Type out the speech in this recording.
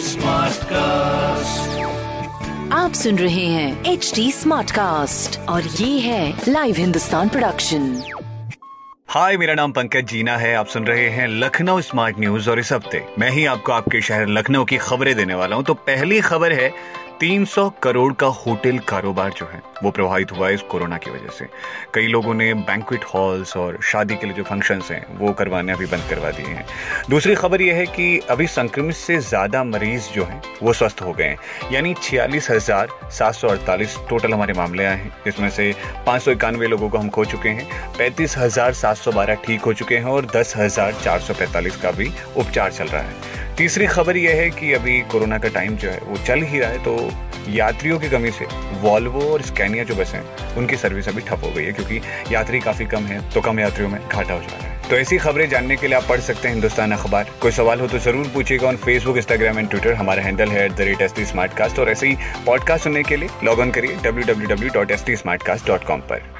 Smart cast आप सुन रहे हैं एच डी स्मार्ट कास्ट और ये है लाइव हिंदुस्तान प्रोडक्शन हाय, मेरा नाम पंकज जीना है। आप सुन रहे हैं लखनऊ स्मार्ट न्यूज़ और इस हफ़्ते मैं ही आपको आपके शहर लखनऊ की खबरें देने वाला हूँ। तो पहली खबर है 300 करोड़ का होटल कारोबार जो है, वो प्रभावित हुआ है इस कोरोना की वजह से। कई लोगों ने बैंकुट हॉल्स और शादी के लिए जो फ़ंक्शंस हैं, वो करवाने अभी बंद करवा दिए हैं। दूसरी खबर यह है कि अभी संक्रमित से ज़्यादा मरीज़ जो हैं, वो स्वस्थ हो गए हैं। यानी छियालीस हज़ार सात सौ अड़तालीस टोटल हमारे मामले आए हैं, जिसमें से पाँच सौ इक्यानवे लोगों को हम खो चुके हैं, पैंतीस हज़ार सात सौ बारह ठीक हो चुके हैं और दस हज़ार चार सौ पैंतालीस का भी उपचार चल रहा है। तीसरी खबर यह है कि अभी कोरोना का टाइम जो है, वो चल ही रहा है तो यात्रियों की कमी से वॉल्वो और स्कैनिया जो बसें हैं, उनकी सर्विस अभी ठप हो गई है, क्योंकि यात्री काफ़ी कम है तो कम यात्रियों में घाटा हो जा रहा है। तो ऐसी खबरें जानने के लिए आप पढ़ सकते हैं हिंदुस्तान अखबार। कोई सवाल हो तो ज़रूर पूछेगा on Facebook Instagram and Twitter हमारा हैंडल है at the rate S T smart cast और ऐसे ही पॉडकास्ट सुनने के लिए लॉग ऑन करिए W W W dot S T smart cast dot com पर।